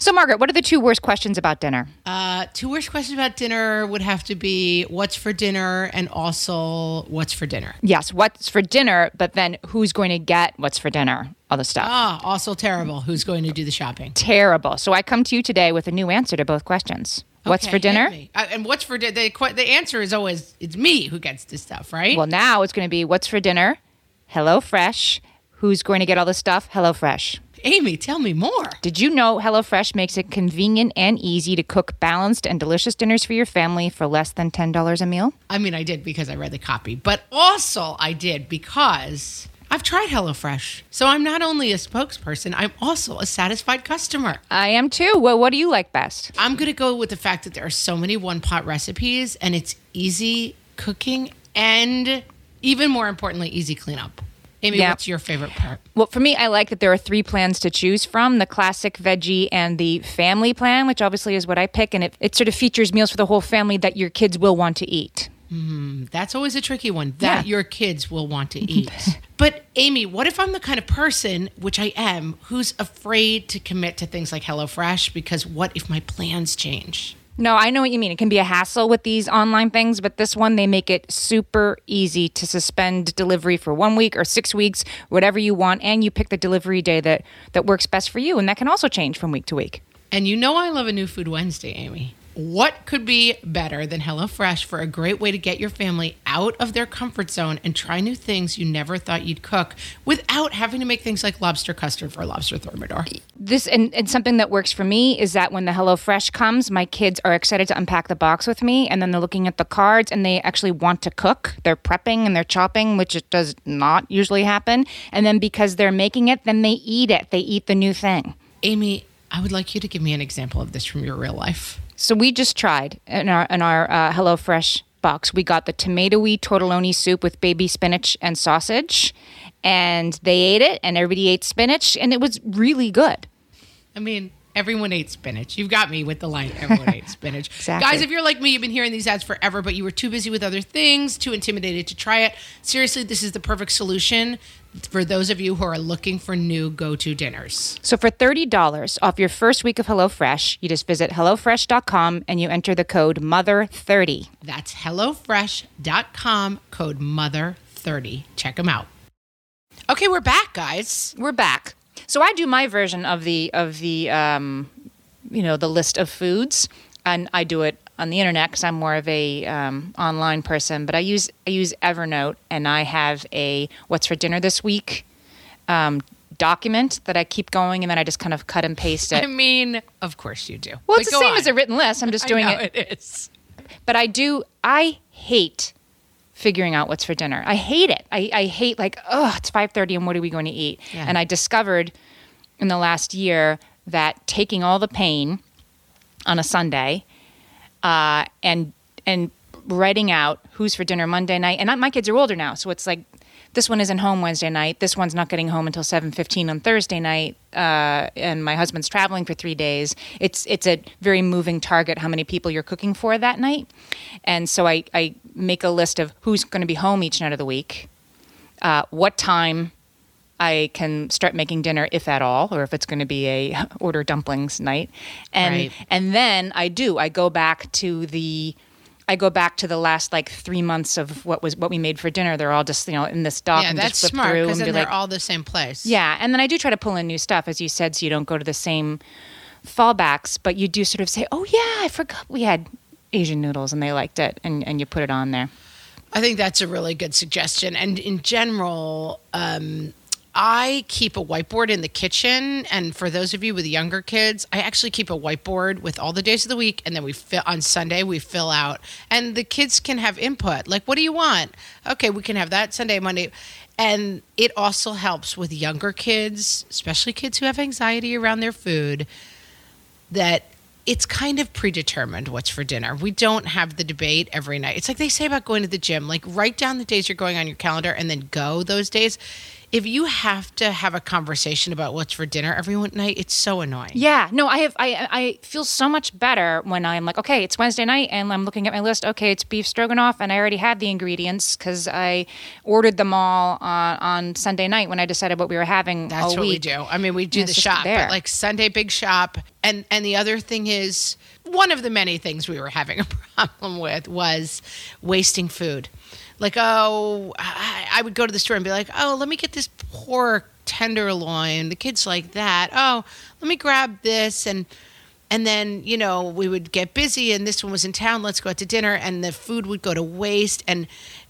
So, Margaret, what are the two worst questions about dinner? Uh, two worst questions about dinner would have to be what's for dinner and also what's for dinner. Yes, what's for dinner, but then who's going to get what's for dinner? All the stuff. Ah, also terrible. Who's going to do the shopping? Terrible. So, I come to you today with a new answer to both questions. What's Okay, for dinner? Uh, and what's for dinner? The, the answer is always it's me who gets this stuff, right? Well, now it's going to be what's for dinner? Hello Fresh. Who's going to get all the stuff? Hello Fresh. Amy, tell me more. Did you know HelloFresh makes it convenient and easy to cook balanced and delicious dinners for your family for less than $10 a meal? I mean, I did because I read the copy, but also I did because I've tried HelloFresh. So I'm not only a spokesperson, I'm also a satisfied customer. I am too. Well, what do you like best? I'm going to go with the fact that there are so many one pot recipes and it's easy cooking and even more importantly, easy cleanup. Amy, Yeah. what's your favorite part? Well, for me, I like that there are three plans to choose from the classic veggie and the family plan, which obviously is what I pick. And it, it sort of features meals for the whole family that your kids will want to eat. Hmm, that's always a tricky one that Yeah. your kids will want to eat. but Amy, what if I'm the kind of person, which I am, who's afraid to commit to things like HelloFresh because what if my plans change? No, I know what you mean. It can be a hassle with these online things, but this one, they make it super easy to suspend delivery for one week or six weeks, whatever you want. And you pick the delivery day that, that works best for you. And that can also change from week to week. And you know I love a new food Wednesday, Amy. What could be better than HelloFresh for a great way to get your family out of their comfort zone and try new things you never thought you'd cook without having to make things like lobster custard for a lobster thermidor? This and, and something that works for me is that when the HelloFresh comes, my kids are excited to unpack the box with me, and then they're looking at the cards and they actually want to cook. They're prepping and they're chopping, which it does not usually happen. And then because they're making it, then they eat it. They eat the new thing. Amy, I would like you to give me an example of this from your real life. So we just tried in our in our uh, HelloFresh box. We got the tomatoey tortelloni soup with baby spinach and sausage, and they ate it, and everybody ate spinach, and it was really good. I mean, everyone ate spinach. You've got me with the line, everyone ate spinach. Exactly. Guys, if you're like me, you've been hearing these ads forever, but you were too busy with other things, too intimidated to try it. Seriously, this is the perfect solution for those of you who are looking for new go to dinners. So for thirty dollars off your first week of HelloFresh, you just visit hellofresh.com and you enter the code Mother thirty. That's HelloFresh.com, code MOTHER30. Check them out. Okay, we're back, guys. We're back. So I do my version of the of the um, you know the list of foods, and I do it on the internet because I'm more of a um, online person. But I use I use Evernote, and I have a what's for dinner this week um, document that I keep going and then I just kind of cut and paste it. I mean, of course you do. well, But it's the same on. as a written list. I'm just doing I know it. it is. But I do, I hate figuring out what's for dinner. I hate it. I, I hate like, oh, it's 5.30 and what are we going to eat? Yeah. And I discovered in the last year that taking all the pain on a Sunday uh, and and writing out who's for dinner Monday night. And I, my kids are older now, so it's like this one isn't home Wednesday night. This one's not getting home until seven fifteen on Thursday night. Uh, and my husband's traveling for three days. It's it's a very moving target how many people you're cooking for that night. And so I, I make a list of who's going to be home each night of the week, uh, what time I can start making dinner if at all, or if it's going to be a order dumplings night, and Right. and then I do I go back to the I go back to the last like three months of what was what we made for dinner. They're all just you know in this doc Yeah, and that's just smart because then be they're like all the same place. yeah, and then I do try to pull in new stuff as you said, so you don't go to the same fallbacks, but you do sort of say, oh yeah, I forgot we had Asian noodles and they liked it, and and you put it on there. I think that's a really good suggestion. And in general, um, I keep a whiteboard in the kitchen. And for those of you with younger kids, I actually keep a whiteboard with all the days of the week. And then we fill on Sunday, we fill out, and the kids can have input. Like, what do you want? Okay, we can have that Sunday, Monday. And it also helps with younger kids, especially kids who have anxiety around their food, that it's kind of predetermined what's for dinner. We don't have the debate every night. It's like they say about going to the gym, like write down the days you're going on your calendar and then go those days. If you have to have a conversation about what's for dinner every night, it's so annoying. Yeah, no, I have. I I feel so much better when I'm like, okay, it's Wednesday night, and I'm looking at my list. Okay, it's beef stroganoff, and I already had the ingredients because I ordered them all on on Sunday night when I decided what we were having That's what we do. I mean, we do the shop, there. but like Sunday big shop, and and the other thing is one of the many things we were having a problem with was wasting food. Like, oh, I, would go to the store and be like, oh, let me get this pork tenderloin. The kids like that. Oh, let me grab this and. And then, you know, we would get busy and this one was in town, let's go out to dinner and the food would go to waste and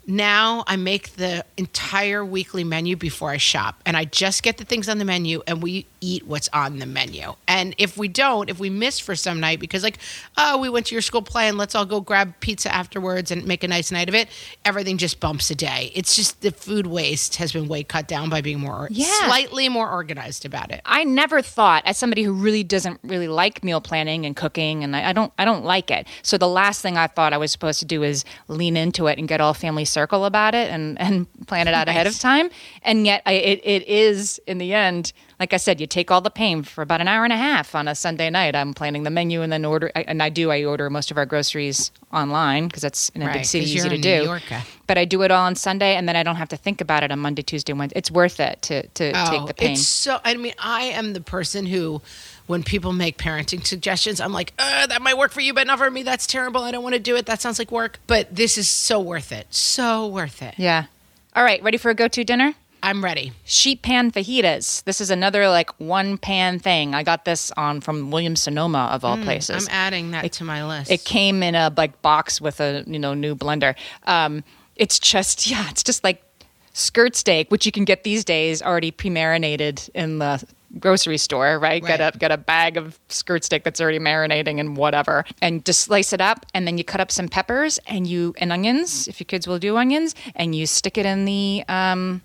now I make the entire weekly menu before I shop and I just get the things on the menu and we eat what's on the menu. And if we don't, if we miss for some night because like, oh, we went to your school play and let's all go grab pizza afterwards and make a nice night of it, everything just bumps a day. It's just the food waste has been way cut down by being more Yeah. slightly more organized about it. I never thought, as somebody who really doesn't really like meal planning and cooking, and I, I don't, I don't like it. So the last thing I thought I was supposed to do is lean into it and get all family circle about it and and plan it out ahead of time. And yet, I, it it is in the end, like I said, you take all the pain for about an hour and a half on a Sunday night. I'm planning the menu and then order, I, and I do. I order most of our groceries online because that's in a Right, big city 'cause easy you're to in do. New But I do it all on Sunday, and then I don't have to think about it on Monday, Tuesday, Wednesday. It's worth it to to oh, take the pain. Oh, It's so. I mean, I am the person who, when people make parenting suggestions, I'm like, uh, that might work for you, but not for me. That's terrible. I don't want to do it. That sounds like work. But this is so worth it. So worth it. Yeah. All right, ready for a go-to dinner? I'm ready. Sheet pan fajitas. This is another like one pan thing. I got this on from Williams Sonoma of all places. Mm, I'm adding that to my list. it came in a like box with a you know new blender. Um, it's just yeah, it's just like skirt steak, which you can get these days already pre-marinated in the grocery store, right? Get a get a bag of skirt steak that's already marinating and whatever, and just slice it up, and then you cut up some peppers and you and onions if your kids will do onions, and you stick it in the um,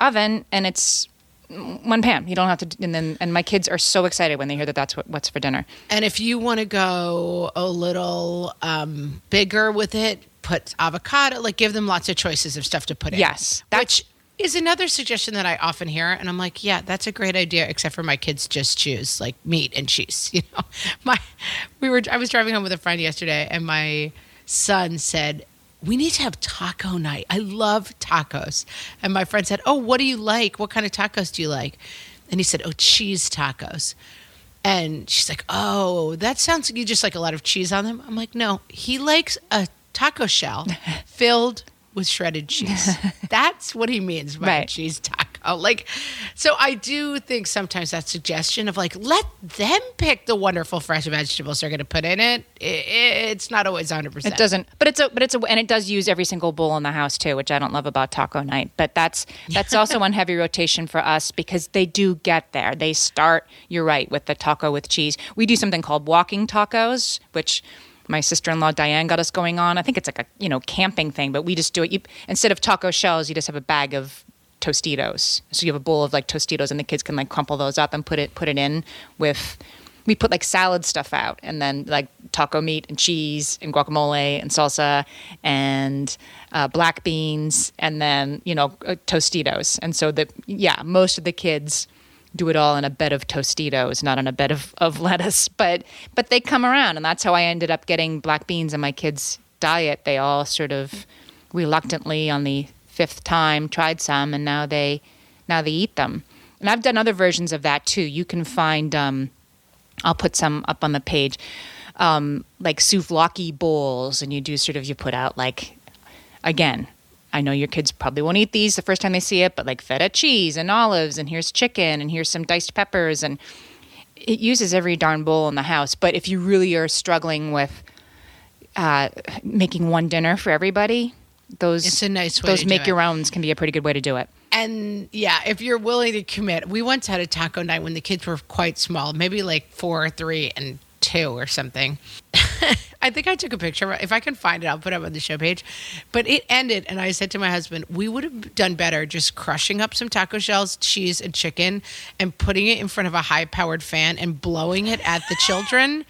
oven, and it's one pan. You don't have to. And then and my kids are so excited when they hear that that's what, what's for dinner. And if you want to go a little um, bigger with it, put avocado. Like, give them lots of choices of stuff to put in. Yes, which is another suggestion that I often hear, and I'm like, yeah, that's a great idea. Except for my kids just choose like meat and cheese. You know, my we were I was driving home with a friend yesterday, and my son said. We need to have taco night. I love tacos. And my friend said, Oh, what do you like? What kind of tacos do you like? And he said, Oh, cheese tacos. And she's like, "Oh, that sounds like you just like a lot of cheese on them." I'm like, "No, he likes a taco shell filled with shredded cheese. That's what he means by Right. cheese taco." Like, so I do think sometimes that suggestion of like, let them pick the wonderful fresh vegetables they're going to put in it, i it's not always 100%. It doesn't, but it's a, but it's a, and it does use every single bowl in the house too, which I don't love about taco night. But that's that's also on heavy rotation for us because they do get there. They start, you're right, with the taco with cheese. We do something called walking tacos, which my sister-in-law Diane got us going on. I think it's like a you know camping thing, but we just do it. You, instead of taco shells, you just have a bag of Tostitos. So you have a bowl of like Tostitos, and the kids can like crumple those up and put it put it in with. We put like salad stuff out, and then like taco meat and cheese and guacamole and salsa and uh, black beans, and then you know uh, Tostitos. And so the yeah, most of the kids do it all in a bed of Tostitos, not on a bed of, of lettuce. But but they come around, and that's how I ended up getting black beans in my kids' diet. They all sort of reluctantly on the fifth time tried some, and now they now they eat them. And I've done other versions of that too. You can find um, I'll put some up on the page. Um, like souvlaki bowls, and you do sort of you put out like again I know your kids probably won't eat these the first time they see it, but like feta cheese and olives, and here's chicken, and here's some diced peppers, and it uses every darn bowl in the house. But if you really are struggling with uh, making one dinner for everybody, those It's a nice way those make it. your owns can be a pretty good way to do it. And yeah, if you're willing to commit, we once had a taco night when the kids were quite small, maybe like four, or three, and two or something. I think I took a picture. If I can find it, I'll put it up on the show page. But it ended, and I said to my husband, we would have done better just crushing up some taco shells, cheese, and chicken, and putting it in front of a high powered fan and blowing it at the children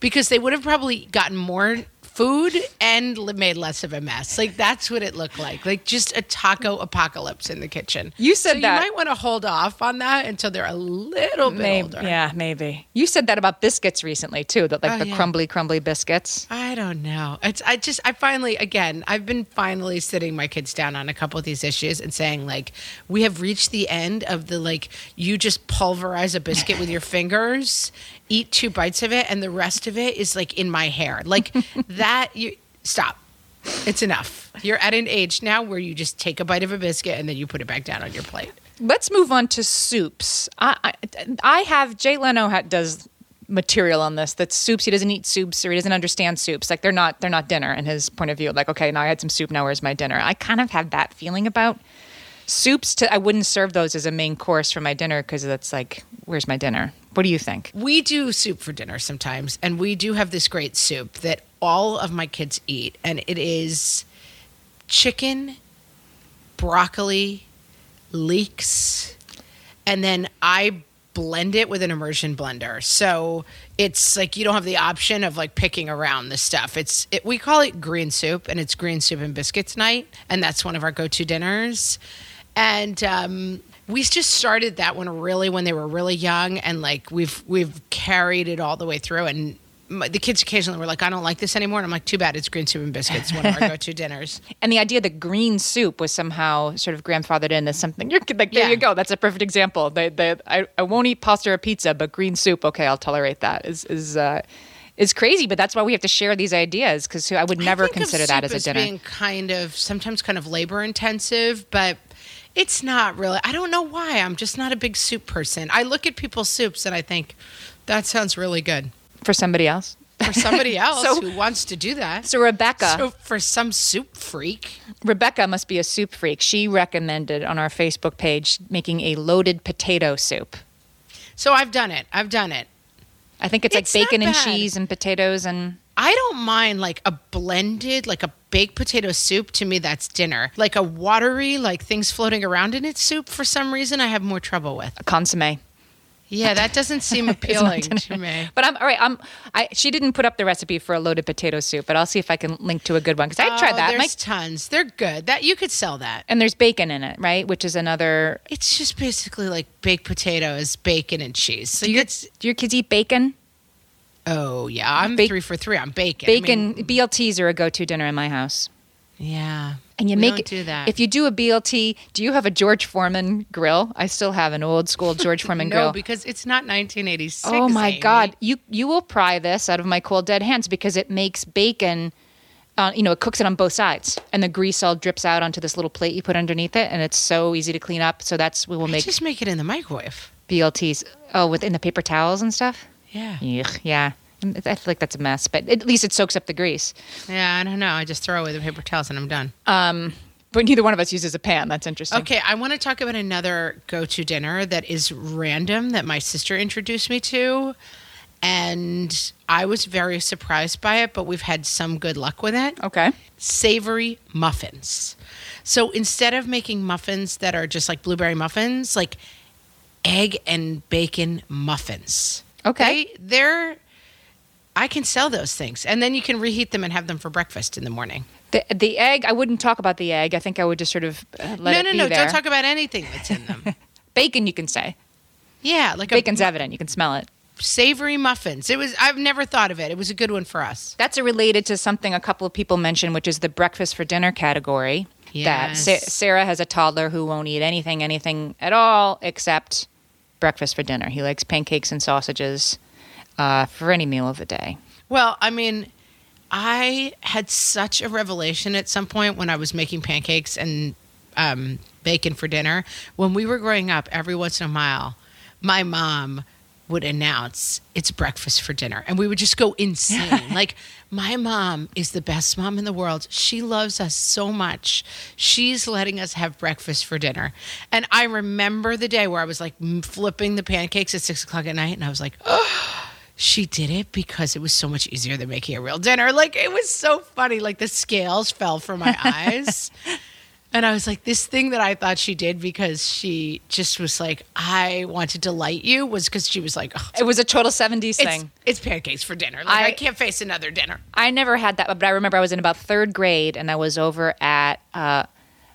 because they would have probably gotten more food and made less of a mess. Like that's what it looked like. Like just a taco apocalypse in the kitchen. You said so that- You might want to hold off on that until they're a little bit Maybe, older. yeah, maybe. You said that about biscuits recently too, that like Oh, the yeah. crumbly, crumbly biscuits. I don't know. It's I just I finally again I've been finally sitting my kids down on a couple of these issues and saying like we have reached the end of the like you just pulverize a biscuit with your fingers, eat two bites of it, and the rest of it is like in my hair. Like that you stop. It's enough. You're at an age now where you just take a bite of a biscuit and then you put it back down on your plate. Let's move on to soups. I I, I have Jay Leno ha, does material on this that soups he doesn't eat soups or he doesn't understand soups like they're not they're not dinner in his point of view like okay now I had some soup now where's my dinner I kind of have that feeling about soups to I wouldn't serve those as a main course for my dinner because that's like where's my dinner what do you think We do soup for dinner sometimes, and we do have this great soup that all of my kids eat, and it is chicken, broccoli, leeks, and then I blend it with an immersion blender. So it's like you don't have the option of like picking around the stuff. It's it, we call it green soup, and it's green soup and biscuits night, and that's one of our go-to dinners. And um, we just started that one really when they were really young, and like we've we've carried it all the way through. And my, the kids occasionally were like, "I don't like this anymore," and I'm like, "Too bad, it's green soup and biscuits, one of our go-to dinners." and the idea that green soup was somehow sort of grandfathered in as something you're like there Yeah. you go that's a perfect example they, they, I, I won't eat pasta or pizza but green soup okay I'll tolerate that is is uh, is crazy but that's why we have to share these ideas because I would never I consider that as a dinner being kind of sometimes kind of labor intensive, but it's not really. I don't know why. I'm just not a big soup person. I look at people's soups and I think that sounds really good for somebody else for somebody else So- who wants to do that. so Rebecca So for some soup freak, Rebecca must be a soup freak she recommended on our Facebook page making a loaded potato soup so I've done it. I've done it. I think it's, It's like bacon and cheese and potatoes and I don't mind like a blended, like a baked potato soup. To me, that's dinner. Like a watery, like things floating around in its soup. For some reason, I have more trouble with. a consomme Yeah, that doesn't seem appealing to me. But I'm all right. I'm. I she didn't put up the recipe for a loaded potato soup, but I'll see if I can link to a good one because I tried Oh, that. There's My- tons. They're good. That you could sell that. and there's bacon in it, right? Which is another. It's just basically like baked potatoes, bacon and cheese. So Do your, do your kids eat bacon? Oh yeah, I'm Ba- three for three on bacon. I Bacon mean, BLTs are a go-to dinner in my house. yeah, And you We make do that. If you do a BLT, do you have a George Foreman grill? I still have an old school George Foreman no, grill. because it's not 1986. Oh my Amy. God! You you will pry this out of my cold dead hands because it makes bacon uh, you know, it cooks it on both sides, and the grease all drips out onto this little plate you put underneath it, and it's so easy to clean up. So that's we will make Just make it in the microwave. BLTs. Oh, within the paper towels and stuff. Yeah. Yuck, yeah. I feel like that's a mess, but at least it soaks up the grease. Yeah, I don't know. I just throw away the paper towels and I'm done. Um, but neither one of us uses a pan. That's interesting. Okay, I want to talk about another go to dinner that is random that my sister introduced me to. And I was very surprised by it, but we've had some good luck with it. Okay. Savory muffins. So instead of making muffins that are just like blueberry muffins, like egg and bacon muffins. Okay. They, they're, I can sell those things. And then you can reheat them and have them for breakfast in the morning. The, the egg, I wouldn't talk about the egg. I think I would just sort of uh, let no, it no, be no. there. Don't talk about anything that's in them. Bacon, you can say. yeah, like Bacon's a evident. You can smell it. savory muffins. It was I've never thought of it. It was a good one for us. That's related to something a couple of people mentioned, which is the breakfast for dinner category. That Sa- Sarah has a toddler who won't eat anything, anything at all except breakfast for dinner. He likes pancakes and sausages uh, for any meal of the day. Well, I mean, I had such a revelation at some point when I was making pancakes and um, bacon for dinner. When we were growing up, every once in a while, my mom would announce it's breakfast for dinner and we would just go insane like my mom is the best mom in the world she loves us so much she's letting us have breakfast for dinner and i remember the day where i was like flipping the pancakes at six o'clock at night and i was like oh she did it because it was so much easier than making a real dinner. Like it was so funny. Like the scales fell from my eyes. And I was like, this thing that I thought she did because she just was like, I want to delight you was because she was like, oh, It was a total 70s it's, thing. it's pancakes for dinner. Like I, I- can't face another dinner. I never had that, but I remember I was in about third grade and I was over at uh,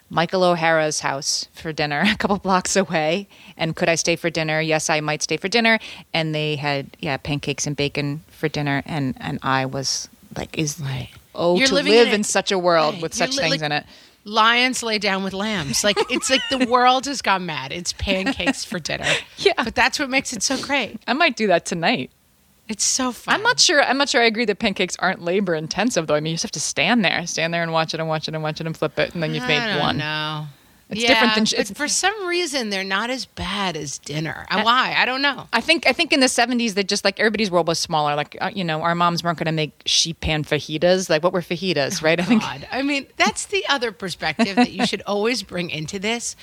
Michael O'Hara's house for dinner a couple blocks away. And could I stay for dinner? Yes, I might stay for dinner. And they had, yeah, pancakes and bacon for dinner. And, and I was like, is, like, oh, You're to live in in, a- such a world Right. with such li- things like- in it. Lions lay down with lambs. Like it's like the world has gone mad. It's pancakes for dinner. Yeah. But that's what makes it so great. I might do that tonight. It's so fun. I'm not sure. I'm not sure. I agree that pancakes aren't labor intensive, though. I mean, you just have to stand there, stand there and watch it and watch it and watch it and flip it, and then you've made I don't one. know. It's yeah, different than sh- but it's- for some reason they're not as bad as dinner. Uh, Why? I don't know. I think I think in the 70s they just like everybody's world was smaller. Like uh, you know, our moms weren't going to make sheet pan fajitas. Like what were fajitas, right? I think God, I mean, that's the other perspective that you should always bring into this.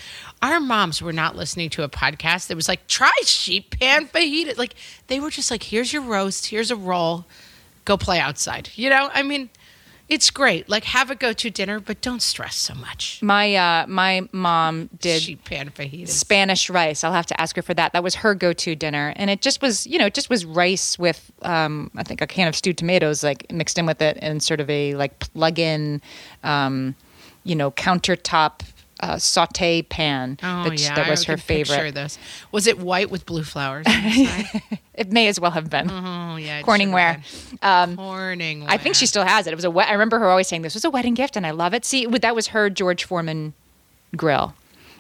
Our moms were not listening to a podcast that was like, "Try sheet pan fajita." Like they were just like, "Here's your roast. Here's a roll. Go play outside." You know? I mean, it's great. Like have a go-to dinner, but don't stress so much. my uh, my mom did sheet pan fajitas. Spanish rice. I'll have to ask her for that. That was her go-to dinner, and it just was, you know, it just was rice with, um, I think, a can of stewed tomatoes, like mixed in with it, and sort of a like plug-in, um, you know, countertop uh, saute pan. Oh that, yeah, that I was her can picture favorite. This was it white with blue flowers. on the side? It may as well have been. oh yeah, Corningware. been. Corningware. I think she still has it. It was a. We- I remember her always saying this was a wedding gift, and I love it. See, that was her George Foreman grill.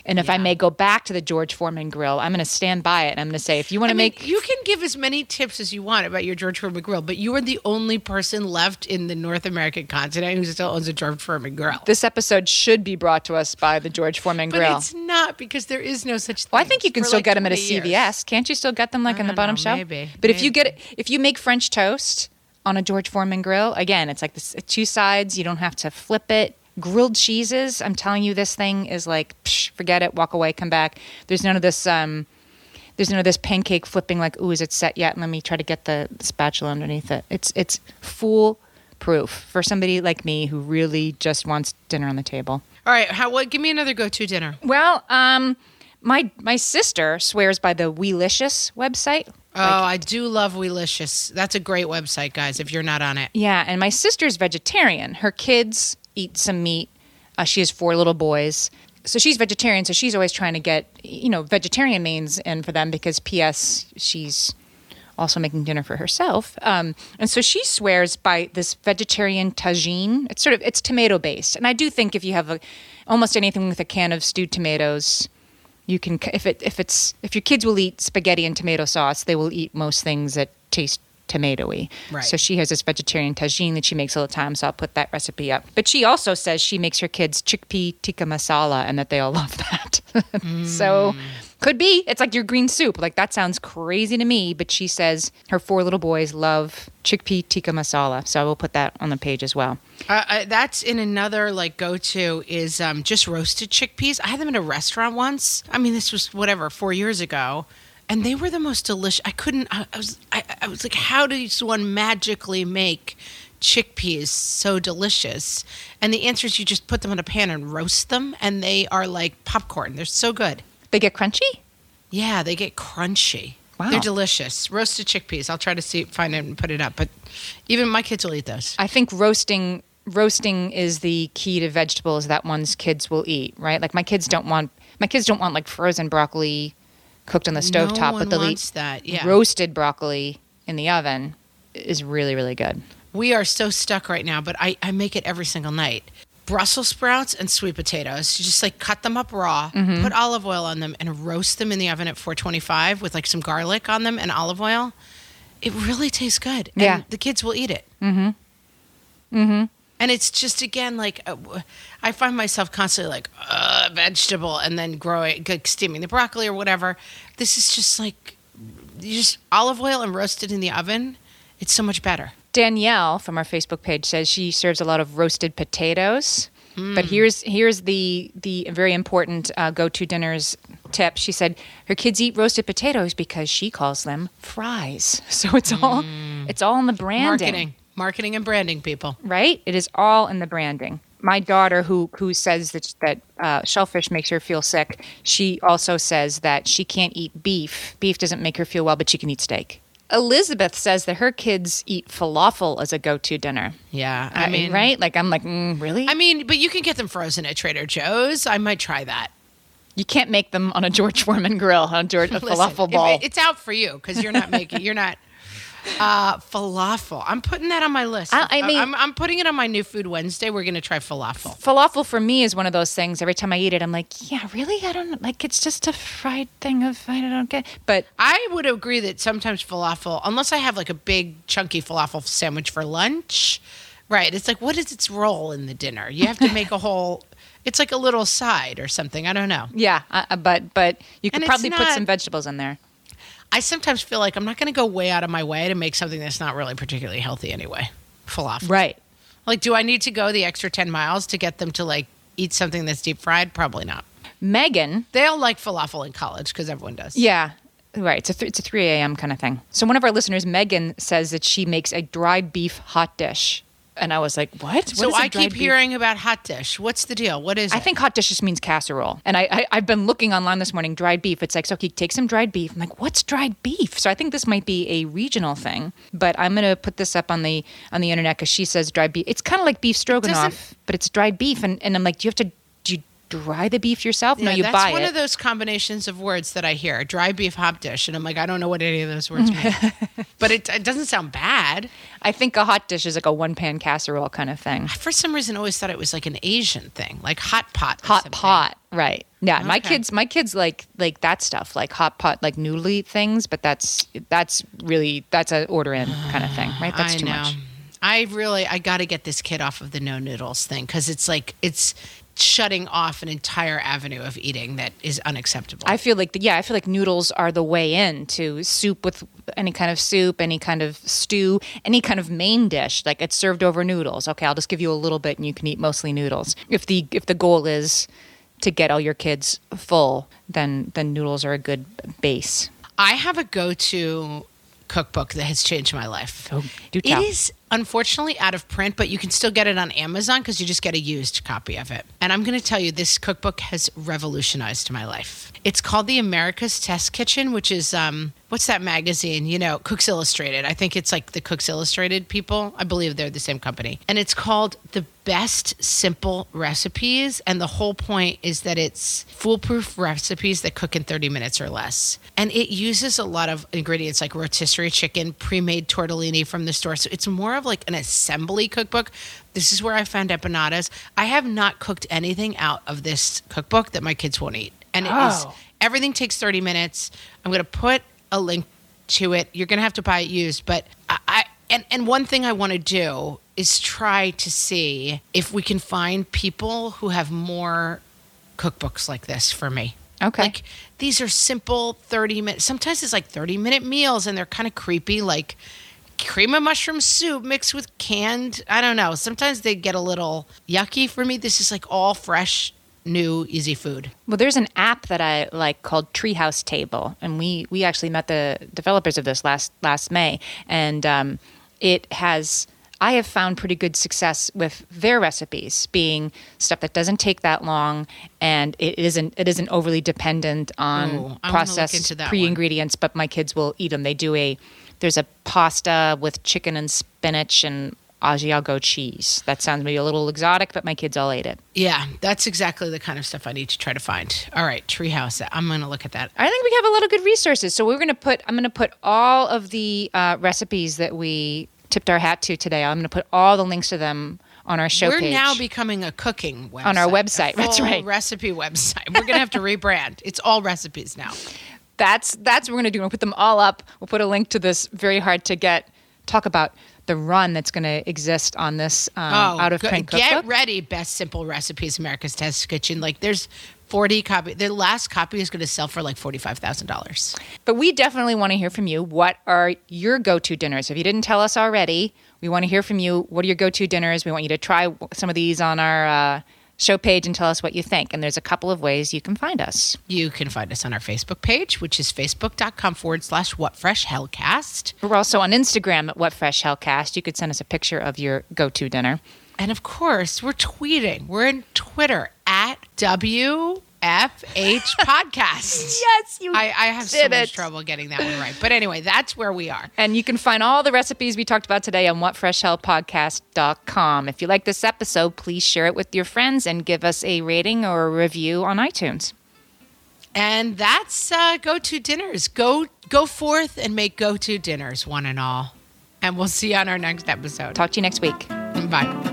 And if I may go back to the George Foreman grill, I'm going to stand by it. and I'm going to say, if you want to mean, make you can give as many tips as you want about your George Foreman grill, but you are the only person left in the North American continent who still owns a George Foreman grill. this episode should be brought to us by the George Foreman grill. but it's not because there is no such thing. Well, I think you can still like get them at a 20 years. CVS. Can't you still get them like in the bottom know, shelf? maybe, But if you maybe. get if you make French toast on a George Foreman grill, again, it's like this two sides. You don't have to flip it. Grilled cheeses. I'm telling you, this thing is like psh, forget it. Walk away. Come back. There's none of this. Um, there's none of this pancake flipping. Like, ooh, is it set yet? Let me try to get the spatula underneath it. It's it's fool proof for somebody like me who really just wants dinner on the table. All right, how? What? Give me another go-to dinner. Well, um, my my sister swears by the Weelicious website. Oh, I do love Weelicious. That's a great website, guys. If you're not on it, Yeah, and my sister's vegetarian. Her kids eat some meat. Uh, she has four little boys. So she's vegetarian, so she's always trying to get, you know, vegetarian mains in for them because P.S. she's also making dinner for herself. Um, and so she swears by this vegetarian tagine. It's sort of it's tomato based, and I do think if you have a, almost anything with a can of stewed tomatoes, you can if it if it's if your kids will eat spaghetti and tomato sauce, they will eat most things that taste tomatoey. Right. So she has this vegetarian tagine that she makes all the time. So I'll put that recipe up. But she also says she makes her kids chickpea tikka masala and that they all love that. so could be. It's like your green soup. Like that sounds crazy to me. But she says her four little boys love chickpea tikka masala. So I will put that on the page as well. Uh, I, that's in another like go to is um, just roasted chickpeas. I had them in a restaurant once. I mean, this was whatever four years ago, and they were the most delicious. I couldn't. I, I was. I, I was like, how does one magically make chickpeas so delicious? And the answer is you just put them in a pan and roast them, and they are like popcorn. They're so good. They get crunchy? Yeah, they get crunchy. Wow. They're delicious. Roasted chickpeas. I'll try to see find it and put it up. But even my kids will eat those. I think roasting roasting is the key to vegetables that one's kids will eat, right? Like my kids don't want my kids don't want like frozen broccoli cooked on the stove no top, one but wants eat that. Yeah. roasted broccoli in the oven is really really good. We are so stuck right now, but I, I make it every single night. Brussels sprouts and sweet potatoes. You just like cut them up raw, Mm-hmm. put olive oil on them, and roast them in the oven at 425 with like some garlic on them and olive oil. It really tastes good. And Yeah. the kids will eat it. Mm-hmm. Mm-hmm. And it's just again like uh, I find myself constantly like uh, vegetable, and then growing, like, steaming the broccoli or whatever. This is just like you just olive oil and roast it in the oven. It's so much better. Danielle from our Facebook page says she serves a lot of roasted potatoes. Hmm. But here's here's the the very important uh, go to dinners tip. She said her kids eat roasted potatoes because she calls them fries. So it's all it's all in the branding. Marketing, marketing and branding, people. right? It is all in the branding. My daughter, who who says that that uh, shellfish makes her feel sick, she also says that she can't eat beef. Beef doesn't make her feel well, but she can eat steak. Elizabeth says that her kids eat falafel as a go-to dinner. Yeah, I mean, right? Like I'm like, mm, really? I mean, but you can get them frozen at Trader Joe's. I might try that. you can't make them on a George Foreman grill, on George a Listen, falafel ball. it- it's out for you because you're not making. You're not. Uh, falafel. I'm putting that on my list. I- I mean- I'm, I'm putting it on my new food Wednesday. We're gonna try falafel. falafel for me is one of those things. Every time I eat it, I'm like, yeah, really? I don't like. It's just a fried thing of I don't get. But I would agree that sometimes falafel, unless I have like a big chunky falafel sandwich for lunch, right? It's like what is its role in the dinner? You have to make a whole. It's like a little side or something. I don't know. yeah, uh, but but you could probably put some vegetables in there. I sometimes feel like I'm not going to go way out of my way to make something that's not really particularly healthy anyway. Falafel. Right. Like, do I need to go the extra 10 miles to get them to like eat something that's deep fried? Probably not. Megan, They'll like falafel in college because everyone does. yeah, right. It's a th- it's a three a.m. kind of thing. So one of our listeners, Megan, says that she makes a dried beef hot dish, and I was like, what? So What is a I keep beef? hearing about hot dish. What's the deal? What is I it? think hot dish just means casserole. And I, I, I've been looking online this morning, dried beef. It's like, so okay, take some dried beef. I'm like, what's dried beef? So I think this might be a regional thing. But I'm going to put this up on the on the internet because she says dried beef. It's kind of like beef stroganoff, but it's dried beef. And, and I'm like, do you have to dry the beef yourself? no, Yeah, you that's buy one of those combinations of words that I hear. Dry beef hot dish. And I'm like, I don't know what any of those words mean. but it, it doesn't sound bad. I think a hot dish is like a one pan casserole kind of thing. For some reason, I always thought it was like an Asian thing, like hot pot. Hot something. pot, right? Yeah, my kids, my kids like like that stuff, like hot pot, like noodly things. But that's that's really that's a order in kind of thing, right? That's I too know. much. I really, I got to get this kid off of the no noodles thing because it's like it's shutting off an entire avenue of eating that is unacceptable. I feel like the, yeah, I feel like noodles are the way in to soup with any kind of soup, any kind of stew, any kind of main dish. Like it's served over noodles. Okay, I'll just give you a little bit, and you can eat mostly noodles. If the if the goal is to get all your kids full, then then noodles are a good base. I have a go-to cookbook that has changed my life. Oh, do tell. is unfortunately out of print, but you can still get it on Amazon because you just get a used copy of it. And I'm going to tell you, this cookbook has revolutionized my life. It's called The America's Test Kitchen, which is um, what's that magazine? You know, Cooks Illustrated. I think it's like the Cooks Illustrated people. I believe they're the same company. And it's called The Best Simple Recipes. And the whole point is that it's foolproof recipes that cook in 30 minutes or less. And it uses a lot of ingredients like rotisserie chicken, pre made tortellini from the store. So it's more of like an assembly cookbook. This is where I found empanadas. I have not cooked anything out of this cookbook that my kids won't eat. And it is Oh. everything takes 30 minutes. I'm going to put a link to it. You're going to have to buy it used, but I, I and and one thing I want to do is try to see if we can find people who have more cookbooks like this for me. Okay. Like these are simple 30 minute sometimes it's like 30 minute meals and they're kind of creepy like cream of mushroom soup mixed with canned I don't know. Sometimes they get a little yucky for me. This is like all fresh new easy food. Well, there's an app that I like called Treehouse Table, and we we actually met the developers of this last last May, and um, it has. I have found pretty good success with their recipes being stuff that doesn't take that long and it isn't it isn't overly dependent on Ooh, I wanna look processed pre ingredients. but my kids will eat them. They do a there's a pasta with chicken and spinach and Asiago cheese. That sounds maybe a little exotic, but my kids all ate it. Yeah, that's exactly the kind of stuff I need to try to find. All right, treehouse. I'm going to look at that. I think we have a lot of good resources. So we're going to put, I'm going to put all of the uh, recipes that we tipped our hat to today. I'm going to put all the links to them on our show We're page. now becoming a cooking website. On our website, that's right. Recipe website. We're going to have to rebrand. It's all recipes now. that's that's what we're going to do. We'll put them all up. We'll put a link to this very hard to get. Talk about the run that's going to exist on this um, out of good- print Oh, Get cookbook. ready, best simple recipes, America's Test Kitchen. Like there's 40 copy. The last copy is going to sell for like $45,000. But we definitely want to hear from you. What are your go-to dinners? If you didn't tell us already, we want to hear from you. What are your go-to dinners? We want you to try some of these on our uh, show page and tell us what you think. And there's a couple of ways you can find us. You can find us on our Facebook page, which is facebook.com forward slash what fresh hellcast. We're also on Instagram at What Fresh Hellcast. You could send us a picture of your go-to dinner. And of course, we're tweeting. We're in Twitter at WFH podcast. Yes, you I, I have so did much trouble getting that one right. But anyway, that's where we are. And you can find all the recipes we talked about today on whatfreshhellpodcast.com. If you like this episode, please share it with your friends and give us a rating or a review on iTunes. And that's uh, go to dinners. Go go forth and make go to dinners, one and all. And we'll see you on our next episode. Talk to you next week. Bye.